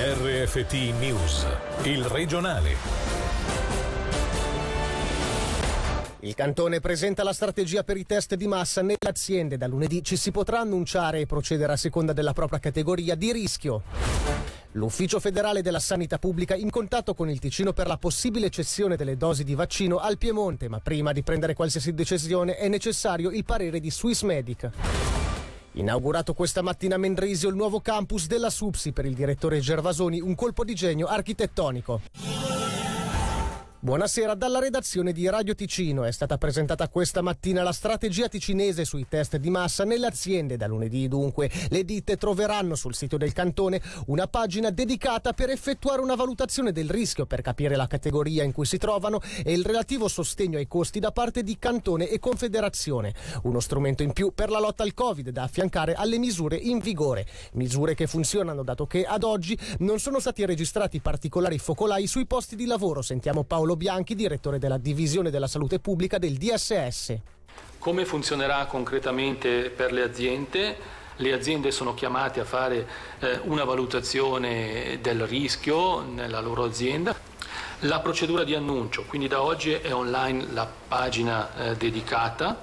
RFT News, il regionale. Il cantone presenta la strategia per i test di massa nelle aziende. Da lunedì ci si potrà annunciare e procedere a seconda della propria categoria di rischio. L'Ufficio federale della sanità pubblica in contatto con il Ticino per la possibile cessione delle dosi di vaccino al Piemonte, ma prima di prendere qualsiasi decisione è necessario il parere di Swissmedic. Inaugurato questa mattina a Mendrisio il nuovo campus della SUPSI per il direttore Gervasoni, un colpo di genio architettonico. Buonasera, dalla redazione di Radio Ticino è stata presentata questa mattina la strategia ticinese sui test di massa nelle aziende. Da lunedì dunque le ditte troveranno sul sito del cantone una pagina dedicata per effettuare una valutazione del rischio per capire la categoria in cui si trovano e il relativo sostegno ai costi da parte di cantone e confederazione. Uno strumento in più per la lotta al Covid da affiancare alle misure in vigore. Misure che funzionano dato che ad oggi non sono stati registrati particolari focolai sui posti di lavoro. Sentiamo Paolo Bianchi, direttore della Divisione della Salute Pubblica del DSS. Come funzionerà concretamente per le aziende? Le aziende sono chiamate a fare eh, una valutazione del rischio nella loro azienda. La procedura di annuncio, quindi da oggi è online la pagina eh, dedicata.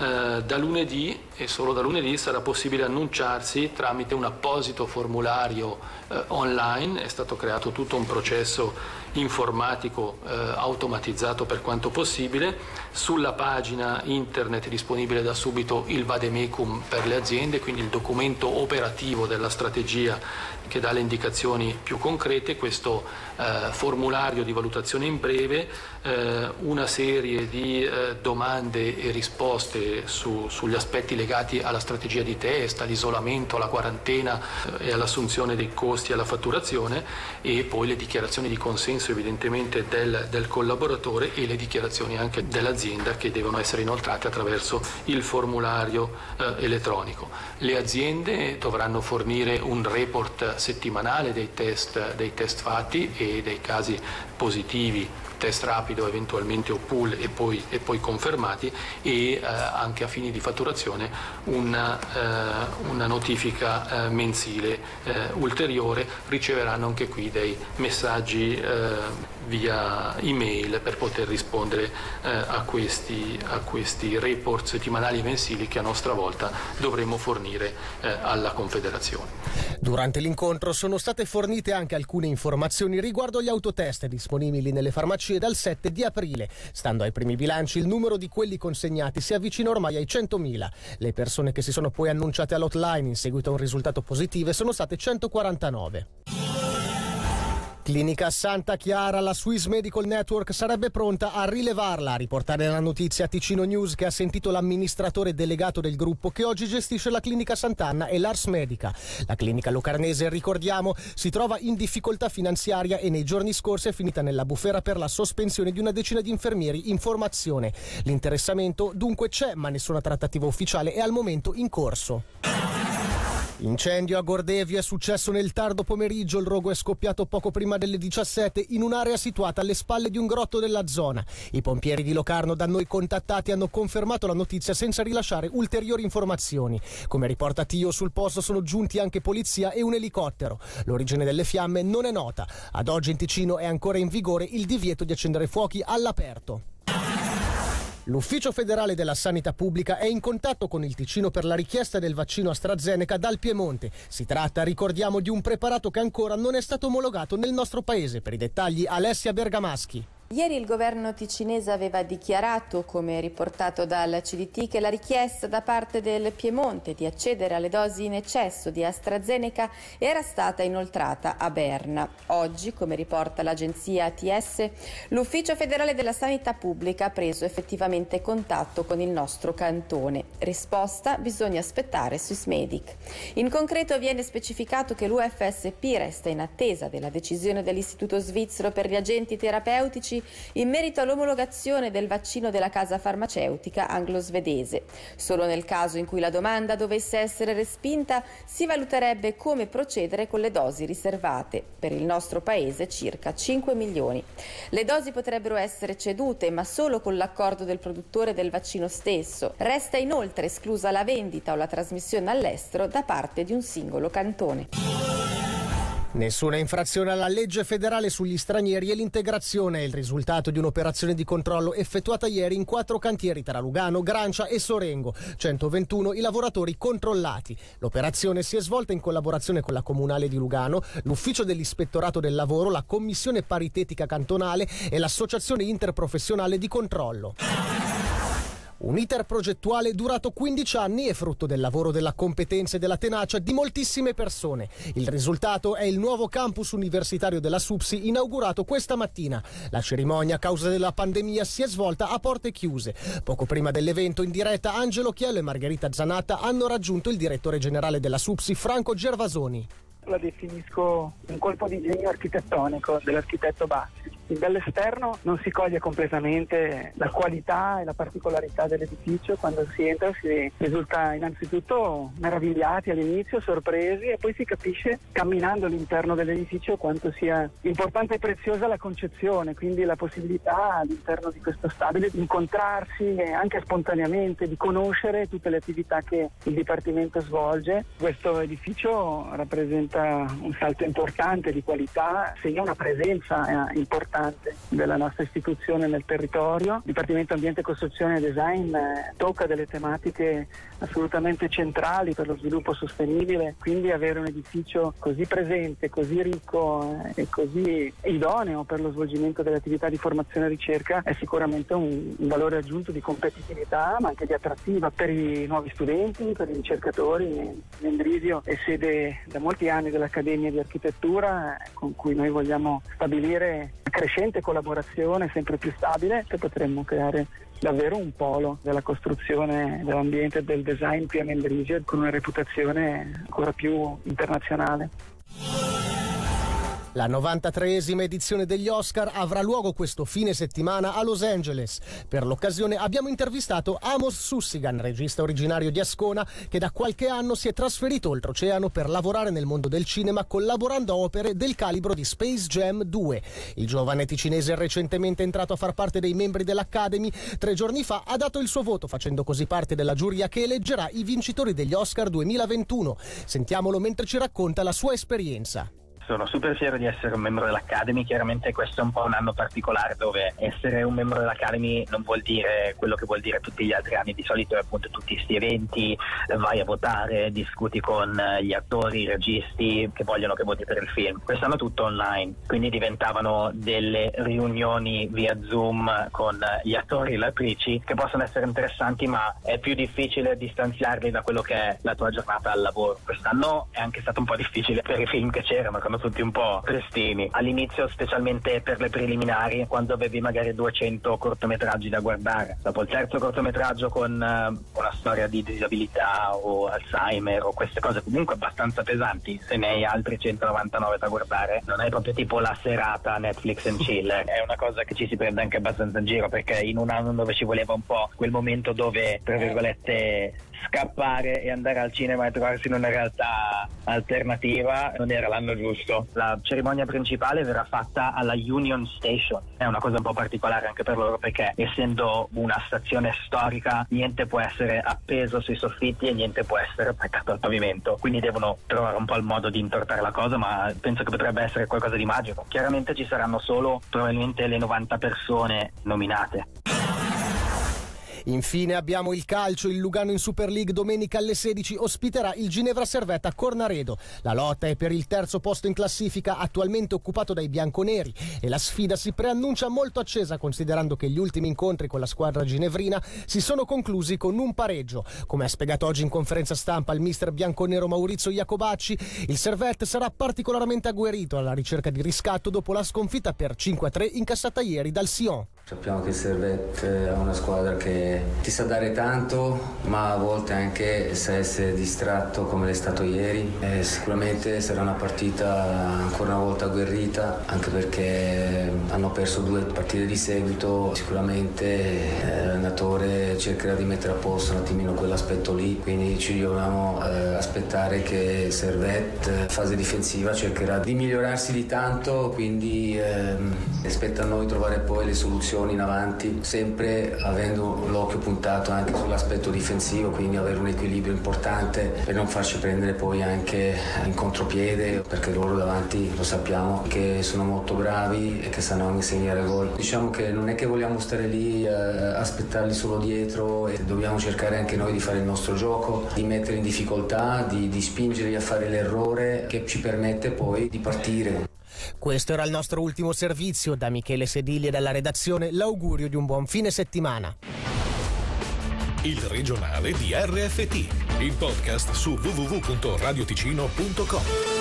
Eh, da lunedì e solo da lunedì sarà possibile annunciarsi tramite un apposito formulario eh, online, è stato creato tutto un processo informatico eh, automatizzato per quanto possibile, sulla pagina internet disponibile da subito il Vademecum per le aziende, quindi il documento operativo della strategia che dà le indicazioni più concrete, questo eh, formulario di valutazione in breve, eh, una serie di eh, domande e risposte su, sugli aspetti legati alla strategia di test, all'isolamento, alla quarantena eh, e all'assunzione dei costi e alla fatturazione e poi le dichiarazioni di consenso evidentemente del, del collaboratore e le dichiarazioni anche dell'azienda che devono essere inoltrate attraverso il formulario eh, elettronico. Le aziende dovranno fornire un report settimanale dei test, dei test fatti e dei casi positivi test rapido eventualmente o pool e poi, e poi confermati e eh, anche a fini di fatturazione una, eh, una notifica eh, mensile eh, ulteriore. Riceveranno anche qui dei messaggi eh, via email per poter rispondere eh, a, questi, a, questi, report settimanali e mensili che a nostra volta dovremo fornire eh, alla Confederazione. Durante l'incontro sono state fornite anche alcune informazioni riguardo gli autotest disponibili nelle farmacie dal 7 di aprile. Stando ai primi bilanci, il numero di quelli consegnati si avvicina ormai ai 100.000. Le persone che si sono poi annunciate all'hotline in seguito a un risultato positivo sono state 149. Clinica Santa Chiara, la Swiss Medical Network sarebbe pronta a rilevarla, a riportare la notizia a Ticino News che ha sentito l'amministratore delegato del gruppo che oggi gestisce la Clinica Sant'Anna e l'Ars Medica. La clinica locarnese, ricordiamo, si trova in difficoltà finanziaria e nei giorni scorsi è finita nella bufera per la sospensione di una decina di infermieri in formazione. L'interessamento dunque c'è, ma nessuna trattativa ufficiale è al momento in corso. Incendio a Gordevio è successo nel tardo pomeriggio, il rogo è scoppiato poco prima delle 17 in un'area situata alle spalle di un grotto della zona. I pompieri di Locarno da noi contattati hanno confermato la notizia senza rilasciare ulteriori informazioni. Come riporta Tio, sul posto sono giunti anche polizia e un elicottero. L'origine delle fiamme non è nota. Ad oggi in Ticino è ancora in vigore il divieto di accendere fuochi all'aperto. L'Ufficio federale della sanità pubblica è in contatto con il Ticino per la richiesta del vaccino AstraZeneca dal Piemonte. Si tratta, ricordiamo, di un preparato che ancora non è stato omologato nel nostro paese. Per i dettagli, Alessia Bergamaschi. Ieri il governo ticinese aveva dichiarato, come riportato dal CDT, che la richiesta da parte del Piemonte di accedere alle dosi in eccesso di AstraZeneca era stata inoltrata a Berna. Oggi, come riporta l'agenzia ATS, l'Ufficio federale della sanità pubblica ha preso effettivamente contatto con il nostro cantone. Risposta bisogna aspettare Swissmedic. In concreto viene specificato che l'UFSP resta in attesa della decisione dell'Istituto svizzero per gli agenti terapeutici in merito all'omologazione del vaccino della casa farmaceutica anglo-svedese. Solo nel caso in cui la domanda dovesse essere respinta si valuterebbe come procedere con le dosi riservate, per il nostro paese circa 5 milioni. Le dosi potrebbero essere cedute, ma solo con l'accordo del produttore del vaccino stesso. Resta inoltre esclusa la vendita o la trasmissione all'estero da parte di un singolo cantone. Nessuna infrazione alla legge federale sugli stranieri e l'integrazione è il risultato di un'operazione di controllo effettuata ieri in quattro cantieri tra Lugano, Grancia e Sorengo. 121 i lavoratori controllati. L'operazione si è svolta in collaborazione con la Comunale di Lugano, l'Ufficio dell'Ispettorato del Lavoro, la Commissione Paritetica Cantonale e l'Associazione Interprofessionale di Controllo. Un iter progettuale durato 15 anni e frutto del lavoro della competenza e della tenacia di moltissime persone. Il risultato è il nuovo campus universitario della SUPSI inaugurato questa mattina. La cerimonia a causa della pandemia si è svolta a porte chiuse. Poco prima dell'evento in diretta Angelo Chiello e Margherita Zanatta hanno raggiunto il direttore generale della SUPSI Franco Gervasoni. La definisco un colpo di genio architettonico dell'architetto Bassi dall'esterno non si coglie completamente la qualità e la particolarità dell'edificio, quando si entra si risulta innanzitutto meravigliati all'inizio, sorpresi e poi si capisce camminando all'interno dell'edificio quanto sia importante e preziosa la concezione, quindi la possibilità all'interno di questo stabile di incontrarsi anche spontaneamente, di conoscere tutte le attività che il Dipartimento svolge. Questo edificio rappresenta un salto importante di qualità, segna una presenza eh, importante importante della nostra istituzione nel territorio. Il Dipartimento Ambiente, Costruzione e Design eh, tocca delle tematiche assolutamente centrali per lo sviluppo sostenibile, quindi avere un edificio così presente, così ricco eh, e così idoneo per lo svolgimento delle attività di formazione e ricerca è sicuramente un, un valore aggiunto di competitività ma anche di attrattiva per i nuovi studenti, per i ricercatori. Mendrisio è sede da molti anni dell'Accademia di Architettura eh, con cui noi vogliamo stabilire crescente collaborazione sempre più stabile che potremmo creare davvero un polo della costruzione dell'ambiente del design qui a Mendrisio con una reputazione ancora più internazionale. La 93esima edizione degli Oscar avrà luogo questo fine settimana a Los Angeles. Per l'occasione abbiamo intervistato Amos Sussigan, regista originario di Ascona, che da qualche anno si è trasferito oltreoceano per lavorare nel mondo del cinema collaborando a opere del calibro di Space Jam 2. Il giovane ticinese recentemente entrato a far parte dei membri dell'Academy, tre giorni fa ha dato il suo voto facendo così parte della giuria che eleggerà i vincitori degli Oscar 2021. Sentiamolo mentre ci racconta la sua esperienza sono super fiero di essere un membro dell'Academy, chiaramente questo è un po' un anno particolare dove essere un membro dell'Academy non vuol dire quello che vuol dire tutti gli altri anni, di solito è appunto tutti questi eventi, vai a votare, discuti con gli attori, i registi che vogliono che voti per il film. Quest'anno tutto online, quindi diventavano delle riunioni via Zoom con gli attori e le attrici che possono essere interessanti ma è più difficile distanziarli da quello che è la tua giornata al lavoro. Quest'anno è anche stato un po' difficile per i film che c'erano, come tutti un po' tristini. All'inizio, specialmente per le preliminari, quando avevi magari 200 cortometraggi da guardare. Dopo il terzo cortometraggio con uh, una storia di disabilità o Alzheimer o queste cose comunque abbastanza pesanti, se ne hai altri 199 da guardare, non è proprio tipo la serata Netflix and chill. è una cosa che ci si prende anche abbastanza in giro perché in un anno dove ci voleva un po' quel momento dove, tra virgolette, scappare e andare al cinema e trovarsi in una realtà alternativa non era l'anno giusto. La cerimonia principale verrà fatta alla Union Station, è una cosa un po' particolare anche per loro perché essendo una stazione storica niente può essere appeso sui soffitti e niente può essere attaccato al pavimento, quindi devono trovare un po' il modo di intortare la cosa ma penso che potrebbe essere qualcosa di magico. Chiaramente ci saranno solo probabilmente le 90 persone nominate. Infine abbiamo il calcio, il Lugano in Super League domenica alle 16 ospiterà il Ginevra Servetta Cornaredo. La lotta è per il terzo posto in classifica attualmente occupato dai bianconeri e la sfida si preannuncia molto accesa considerando che gli ultimi incontri con la squadra ginevrina si sono conclusi con un pareggio. Come ha spiegato oggi in conferenza stampa il mister bianconero Maurizio Iacobacci, il Servette sarà particolarmente agguerrito alla ricerca di riscatto dopo la sconfitta per 5-3 incassata ieri dal Sion. Sappiamo che il Servette è una squadra che ti sa dare tanto, ma a volte anche sa essere distratto come l'è stato ieri. E sicuramente sarà una partita ancora una volta agguerrita, anche perché hanno perso due partite di seguito. Sicuramente eh, l'allenatore cercherà di mettere a posto un attimino quell'aspetto lì, quindi ci dobbiamo eh, aspettare che Servette, fase difensiva, cercherà di migliorarsi di tanto, quindi eh, aspetta a noi trovare poi le soluzioni pressioni in avanti, sempre avendo l'occhio puntato anche sull'aspetto difensivo, quindi avere un equilibrio importante per non farci prendere poi anche in contropiede, perché loro davanti lo sappiamo che sono molto bravi e che sanno anche segnare gol. Diciamo che non è che vogliamo stare lì eh, aspettarli solo dietro e dobbiamo cercare anche noi di fare il nostro gioco, di mettere in difficoltà, di, di spingerli a fare l'errore che ci permette poi di partire. Questo era il nostro ultimo servizio. Da Michele Sedili e dalla redazione l'augurio di un buon fine settimana. Il regionale di RFT, il podcast su www.radioticino.com.